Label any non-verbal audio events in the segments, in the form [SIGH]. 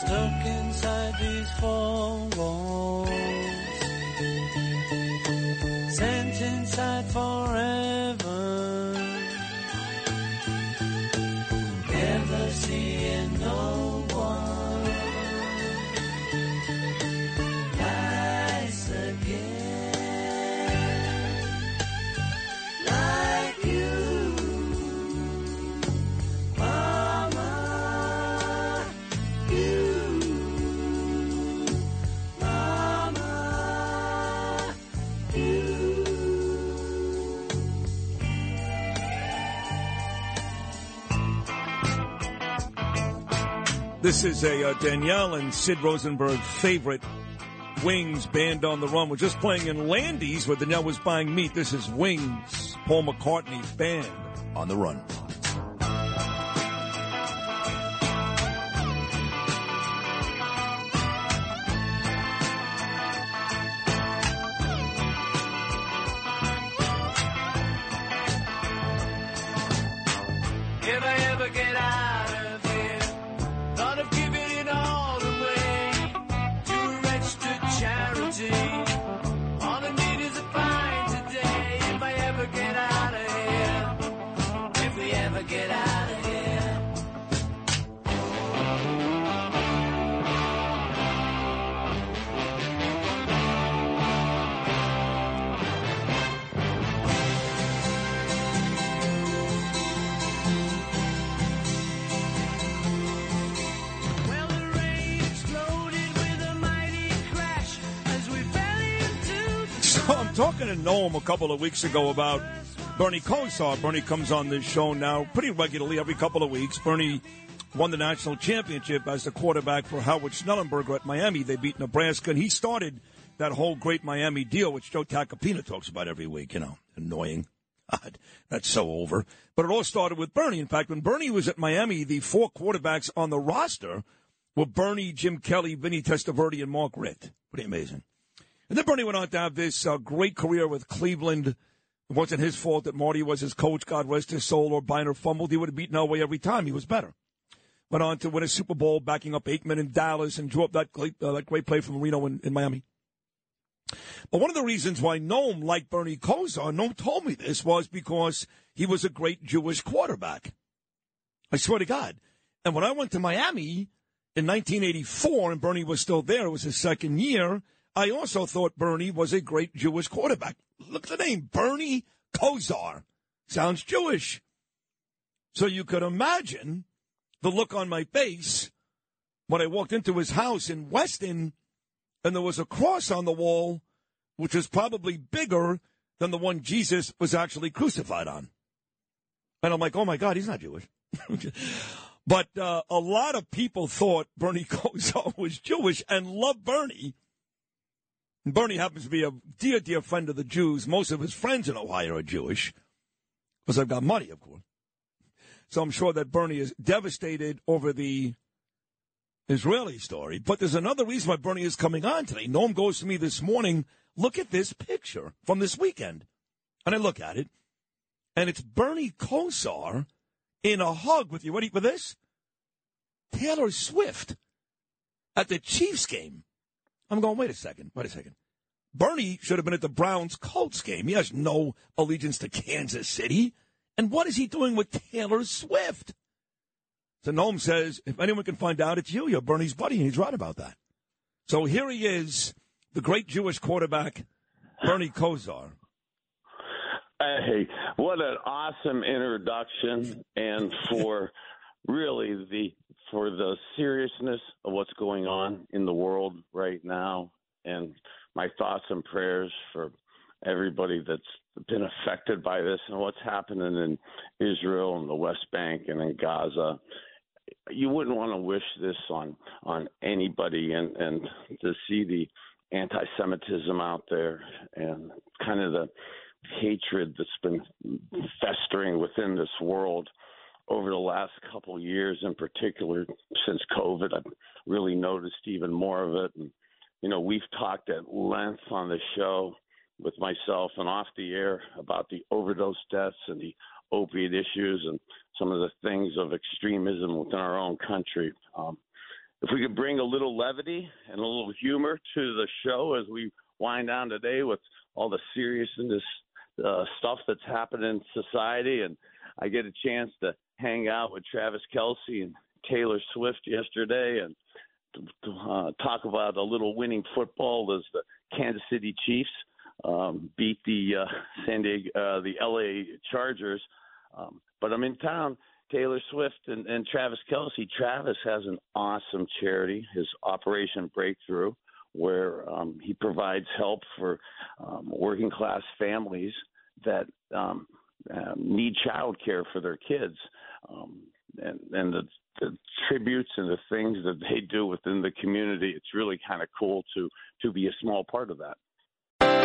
Stuck inside these four walls. This is a uh, Danielle and Sid Rosenberg favorite Wings band on the run. We're just playing in Landy's where Danielle was buying meat. This is Wings, Paul McCartney's band on the run. If I ever get out talking to Noam a couple of weeks ago about Bernie Kosar. Bernie comes on this show now pretty regularly every couple of weeks. Bernie won the national championship as the quarterback for Howard Schnellenberger at Miami. They beat Nebraska, and he started that whole great Miami deal, which Joe Tacopina talks about every week. You know, annoying. [LAUGHS] God, that's so over. But it all started with Bernie. In fact, when Bernie was at Miami, the four quarterbacks on the roster were Bernie, Jim Kelly, Vinny Testaverde, and Mark Richt. Pretty amazing. And then Bernie went on to have this uh, great career with Cleveland. It wasn't his fault that Marty was his coach, God rest his soul, or Byner fumbled. He would have beaten Elway every time. He was better. Went on to win a Super Bowl, backing up Aikman in Dallas, and drew up that great, uh, that great play from Reno in, in Miami. But one of the reasons why Noam liked Bernie Kosar, Noam told me this, was because he was a great Jewish quarterback. I swear to God. And when I went to Miami in 1984 and Bernie was still there, it was his second year, I also thought Bernie was a great Jewish quarterback. Look at the name, Bernie Kosar. Sounds Jewish. So you could imagine the look on my face when I walked into his house in Weston and there was a cross on the wall, which was probably bigger than the one Jesus was actually crucified on. And I'm like, oh my God, he's not Jewish. [LAUGHS] but uh, a lot of people thought Bernie [LAUGHS] Kosar was Jewish and loved Bernie. Bernie happens to be a dear, dear friend of the Jews. Most of his friends in Ohio are Jewish because I've got money, of course. So I'm sure that Bernie is devastated over the Israeli story. But there's another reason why Bernie is coming on today. Noam goes to me this morning. Look at this picture from this weekend. And I look at it, and it's Bernie Kosar in a hug with you. Ready for this? Taylor Swift. at the Chiefs game. I'm going, wait a second, wait a second. Bernie should have been at the Browns Colts game. He has no allegiance to Kansas City. And what is he doing with Taylor Swift? So Noam says, if anyone can find out, it's you. You're Bernie's buddy, and he's right about that. So here he is, the great Jewish quarterback, Bernie Kosar. Hey, what an awesome introduction, and for really the for the seriousness of what's going on in the world right now, and my thoughts and prayers for everybody that's been affected by this and what's happening in Israel and the West Bank and in Gaza. You wouldn't want to wish this on on anybody, and and to see the anti-Semitism out there and kind of the hatred that's been festering within this world over the last couple of years, in particular since COVID. I've really noticed even more of it. And, you know, we've talked at length on the show with myself and off the air about the overdose deaths and the opiate issues and some of the things of extremism within our own country. Um, if we could bring a little levity and a little humor to the show as we wind down today with all the seriousness uh, stuff that's happening in society, and I get a chance to hang out with Travis Kelce and Taylor Swift yesterday, and uh, talk about a little winning football as the Kansas City Chiefs um, beat the uh, San Diego, uh, the LA Chargers. Um, but I'm in town. Taylor Swift and, and Travis Kelce. Travis has an awesome charity, his Operation Breakthrough, where um, he provides help for um, working class families that um, uh, need child care for their kids. Um, and and the, the tributes and the things that they do within the community, it's really kind of cool to to be a small part of that.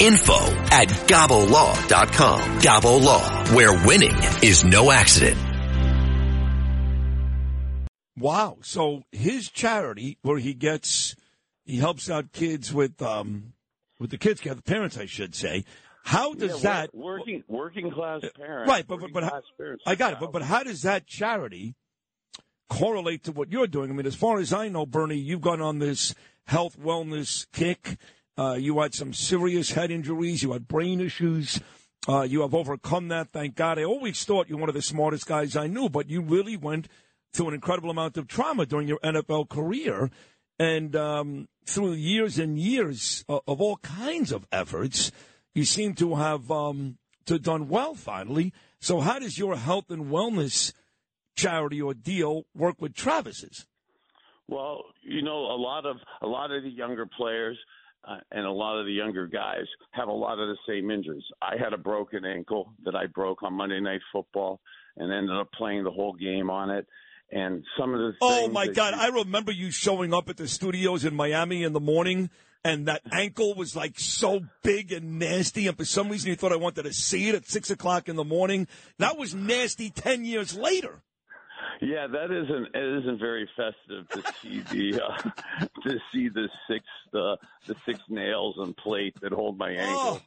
info at gabolaw.com. Gabo Law, where winning is no accident. Wow. So his charity, where he gets, he helps out kids with, um, with the kids care, the parents, I should say. How does Yeah, that working working class parents, right? But but, but how, I got it. But but how does that charity correlate to what you're doing? I mean, as far as I know, Bernie, you've gone on this health wellness kick. Uh, you had some serious head injuries. You had brain issues. Uh, you have overcome that, thank God. I always thought you were one of the smartest guys I knew, but you really went through an incredible amount of trauma during your NFL career. And um, through years and years of, of all kinds of efforts, you seem to have um, to done well finally. So, how does your health and wellness charity or deal work with Travis's? Well, you know, a lot of a lot of the younger players uh, and a lot of the younger guys have a lot of the same injuries. I had a broken ankle that I broke on Monday Night Football and ended up playing the whole game on it. And some of the Oh my God! you- I remember you showing up at the studios in Miami in the morning, and that ankle was like so big and nasty, and for some reason you thought I wanted to see it at six o'clock in the morning. That was nasty. Ten years later. Yeah, that isn't it isn't very festive to see the uh, [LAUGHS] to see the six uh, the six nails and plate that hold my ankle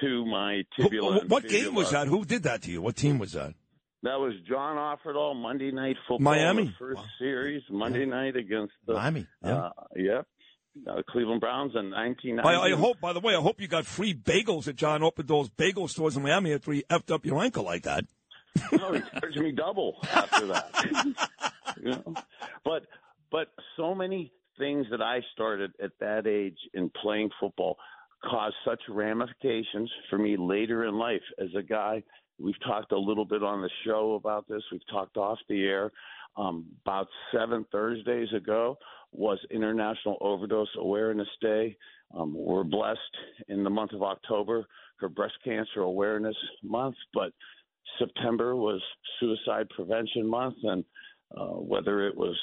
to my Oh. Who- tibula. what game was that? Who did that to you? What team was that? That was John Offerdahl Monday Night Football, Miami? first Wow. series Monday night against the Miami. Yeah. Uh, yep. Uh, Cleveland Browns in 1990. I, I hope. By the way, I hope you got free bagels at John Offerdahl's bagel stores in Miami after he effed up your ankle like that. [LAUGHS] no, he charged me double after that. [LAUGHS] you know? But but so many things that I started at that age in playing football caused such ramifications for me later in life as a guy. We've talked a little bit on the show about this. We've talked off the air. Um, about seven Thursdays ago was International Overdose Awareness Day. Um, we're blessed in the month of October for Breast Cancer Awareness Month, but September was Suicide Prevention Month, and uh, whether it was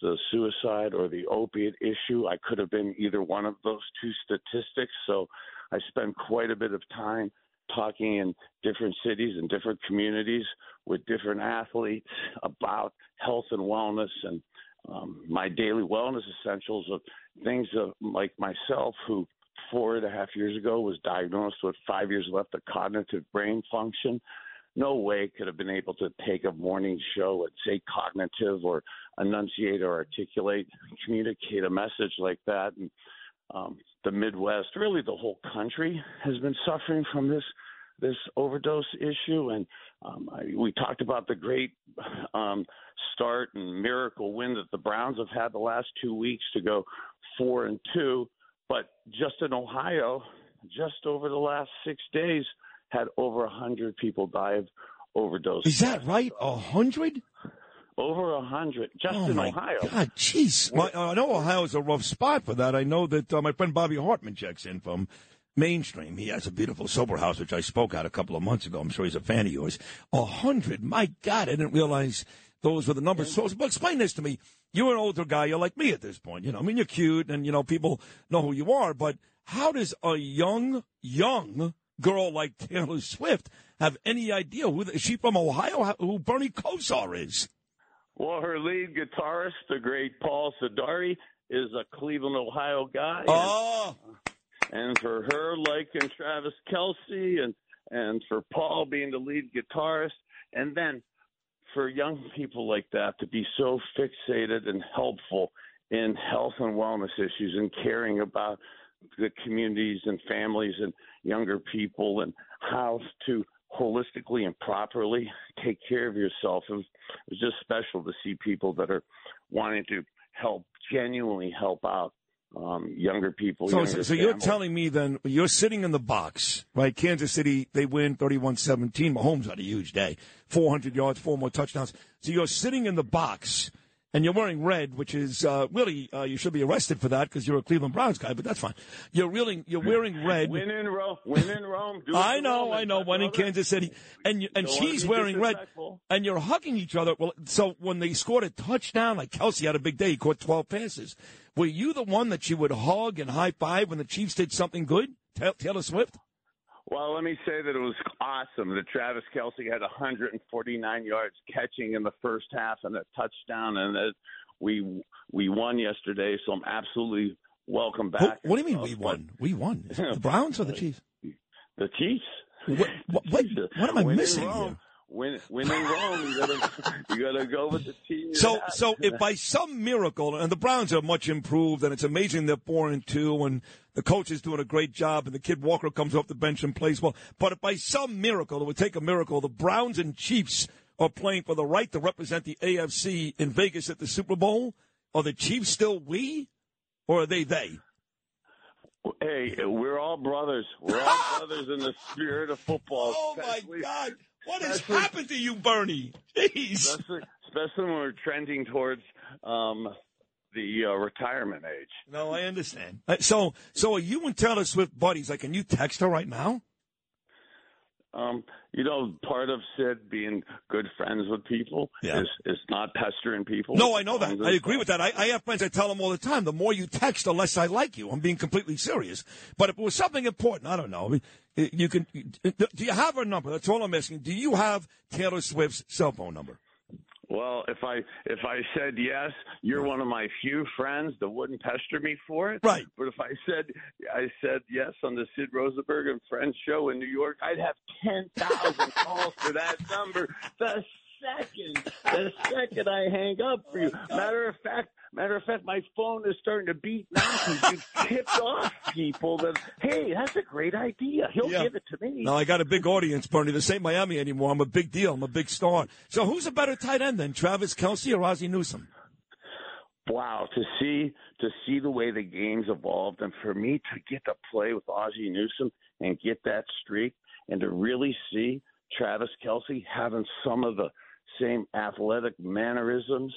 the suicide or the opiate issue. I could have been either one of those two statistics. So I spent quite a bit of time talking in different cities and different communities with different athletes about health and wellness and um, my daily wellness essentials of things of like myself who four and a half years ago was diagnosed with five years left of cognitive brain function no way could have been able to take a morning show and say cognitive or enunciate or articulate, communicate a message like that. And um, the Midwest, really the whole country, has been suffering from this this overdose issue. And um, I, we talked about the great um, start and miracle win that the Browns have had the last two weeks to go four and two. But just in Ohio, just over the last six days, had over a hundred people die of overdose. Is that right? A hundred? Over a hundred, just Oh in my Ohio. God, jeez. I know Ohio is a rough spot for that. I know that uh, my friend Bobby Hartman checks in from Mainstream. He has a beautiful sober house, which I spoke at a couple of months ago. I'm sure he's a fan of yours. A hundred, my God, I didn't realize those were the numbers. So, but explain this to me. You're an older guy. You're like me at this point. You know, I mean, you're cute, and you know, people know who you are. But how does a young, young girl like Taylor Swift have any idea who is she from Ohio? Who Bernie Kosar is? Well, her lead guitarist, the great Paul Sidoti, is a Cleveland, Ohio guy. Oh, and for her liking Travis Kelce and and for Paul being the lead guitarist and then for young people like that to be so fixated and helpful in health and wellness issues and caring about the communities and families and younger people and how to holistically and properly take care of yourself. It was, it was just special to see people that are wanting to help, genuinely help out um, younger people. So, younger so, so you're telling me then you're sitting in the box, right? Kansas City, they win 31-17. Mahomes had a huge day. 400 yards, four more touchdowns. So you're sitting in the box and you're wearing red, which is uh, really uh, you should be arrested for that because you're a Cleveland Browns guy, but that's fine. You're really you're wearing red. Win in Rome. Win in Rome. I know, Rome. I know. One in Kansas City, and you, and she's wearing red, and you're hugging each other. Well, so when they scored a touchdown, like Kelce had a big day, he caught 12 passes. Were you the one that she would hug and high five when the Chiefs did something good? Ta- Taylor Swift. Well, let me say that it was awesome that Travis Kelce had 149 yards catching in the first half and a touchdown, and that we we won yesterday. So I'm absolutely welcome back. what do you mean Uh, we won? We won. Is [LAUGHS] it the Browns or the Chiefs? The Chiefs. What, what, what, what am I missing here? Win, win in Rome. You gotta, you gotta go with the team. So, so if by some miracle, and the Browns are much improved, and it's amazing they're four and two, and the coach is doing a great job, and the kid Walker comes off the bench and plays well. But if by some miracle, it would take a miracle, the Browns and Chiefs are playing for the right to represent the AFC in Vegas at the Super Bowl. Are the Chiefs still we, or are they they? Hey, we're all brothers. We're all [LAUGHS] brothers in the spirit of football. Oh my God! What has especially- happened to you, Bernie? Jeez. especially, especially when we're trending towards um, the uh, retirement age. No, I understand. Uh, So, so are you and Taylor Swift buddies? Like, can you text her right now? Um, you know, part of Sid being good friends with people Yeah. is is not pestering people. No, I know that. I agree with that. I, I have friends. I tell them all the time. The more you text, the less I like you. I'm being completely serious. But if it was something important, I don't know. I mean, you can. Do you have her number? That's all I'm asking. Do you have Taylor Swift's cell phone number? Well, if I if I said yes, you're one of my few friends that wouldn't pester me for it. Right. But if I said I said yes on the Sid Rosenberg and Friends show in New York, I'd have ten thousand [LAUGHS] calls for that number the second the second I hang up for you. Matter of fact, matter of fact, my phone is starting to beat now because you've tipped off people that hey, that's a great idea. He'll Yeah. give it to me. No, I got a big audience, Bernie. This ain't Miami anymore. I'm a big deal. I'm a big star. So who's a better tight end than Travis Kelce or Ozzie Newsome? wow to see to see the way the game's evolved and for me to get to play with Ozzie Newsome and get that streak and to really see Travis Kelce having some of the same athletic mannerisms,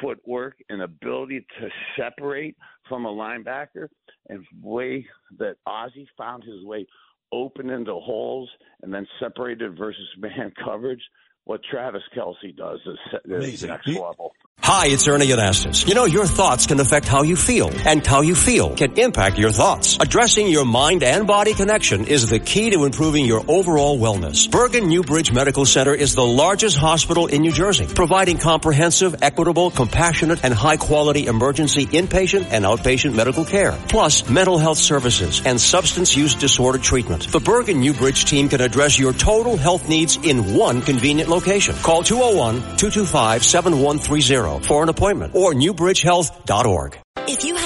footwork, and ability to separate from a linebacker and way that Ozzie found his way open into holes and then separated versus man [LAUGHS] coverage what Travis Kelce does is, is Amazing. next level. Hi, it's Ernie Anastos. You know, your thoughts can affect how you feel, and how you feel can impact your thoughts. Addressing your mind and body connection is the key to improving your overall wellness. Bergen Newbridge Medical Center is the largest hospital in New Jersey, providing comprehensive, equitable, compassionate, and high quality emergency inpatient and outpatient medical care, plus mental health services and substance use disorder treatment. The Bergen Newbridge team can address your total health needs in one convenient location. Call 201-225-7130 for an appointment or newbridgehealth.org. If you had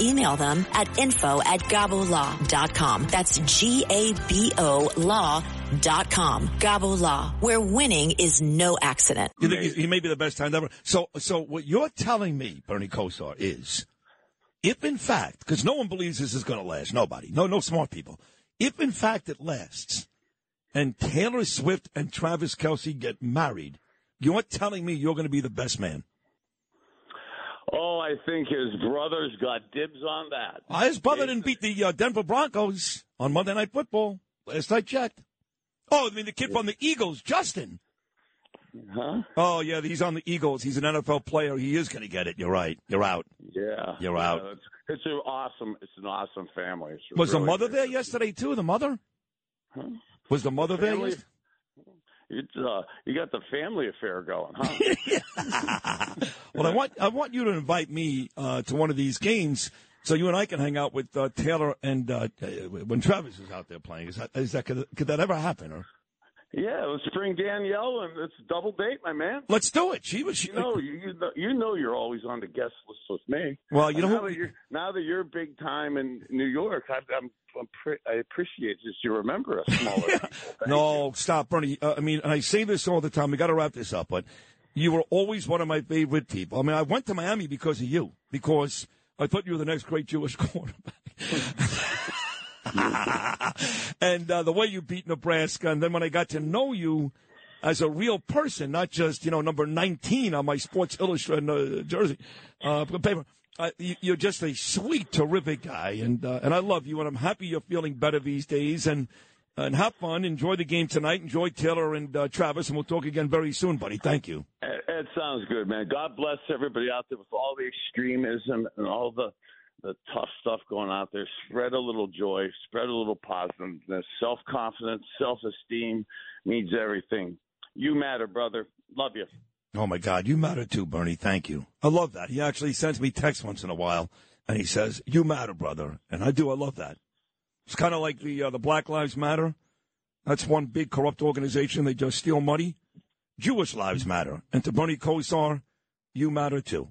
email them at info at gabolaw.com. That's G-A-B-O law.com. Gabo Law, where winning is no accident. You think he may be the best time ever? So, so what you're telling me, Bernie Kosar, is if in fact, because no one believes this is going to last, nobody, no, no smart people. If in fact it lasts, and Taylor Swift and Travis Kelce get married, you're telling me you're going to be the best man. Oh, I think his brothers got dibs on that. Uh, his brother didn't beat the uh, Denver Broncos on Monday Night Football. Last I checked. Oh, I mean the kid from the Eagles, Justin. Huh? Oh yeah, he's on the Eagles. He's an NFL player. He is going to get it. You're right. You're out. Yeah. You're Yeah, out. It's, it's an awesome. It's an awesome family. It's Was the mother there yesterday too? The mother? Huh? Was the mother there? Family- Yesterday? It's, uh, you got the family affair going, huh? [LAUGHS] well, I want I want you to invite me uh, to one of these games so you and I can hang out with uh, Taylor and uh, uh, when Travis is out there playing. Is that is that could, could that ever happen? Or yeah, let's bring Danielle and it's a double date, my man. let's do it. She was. She, You know, you, you know, you know, you're always on the guest list with me. well, you know now who? that you're now that you're big time in New York, I, I'm, I'm pre- I appreciate just you remember us smaller. [LAUGHS] Thank No, stop, Bernie. Uh, I mean, and I say this all the time. We got to wrap this up, but you were always one of my favorite people. I mean, I went to Miami because of you, because I thought you were the next great Jewish [LAUGHS] quarterback. [LAUGHS] and uh, the way you beat Nebraska, and then when I got to know you as a real person, not just you know number nineteen on my Sports Illustrated uh, jersey uh, paper. Uh, you, you're just a sweet, terrific guy, and uh, and I love you, and I'm happy you're feeling better these days. And and have fun. Enjoy the game tonight. Enjoy Taylor and uh, Travis, and we'll talk again very soon, buddy. Thank you. It sounds good, man. God bless everybody out there with all the extremism and all the the tough stuff going out there. Spread a little joy, spread a little positiveness, self confidence, self esteem means everything. You matter, brother. Love you. Oh my God, you matter too, Bernie. Thank you. I love that. He actually sends me texts once in a while, and he says, "You matter, brother," and I do. I love that. It's kind of like the uh, the Black Lives Matter. That's one big corrupt organization. They just steal money. Jewish lives matter, and to Bernie Kosar, you matter too.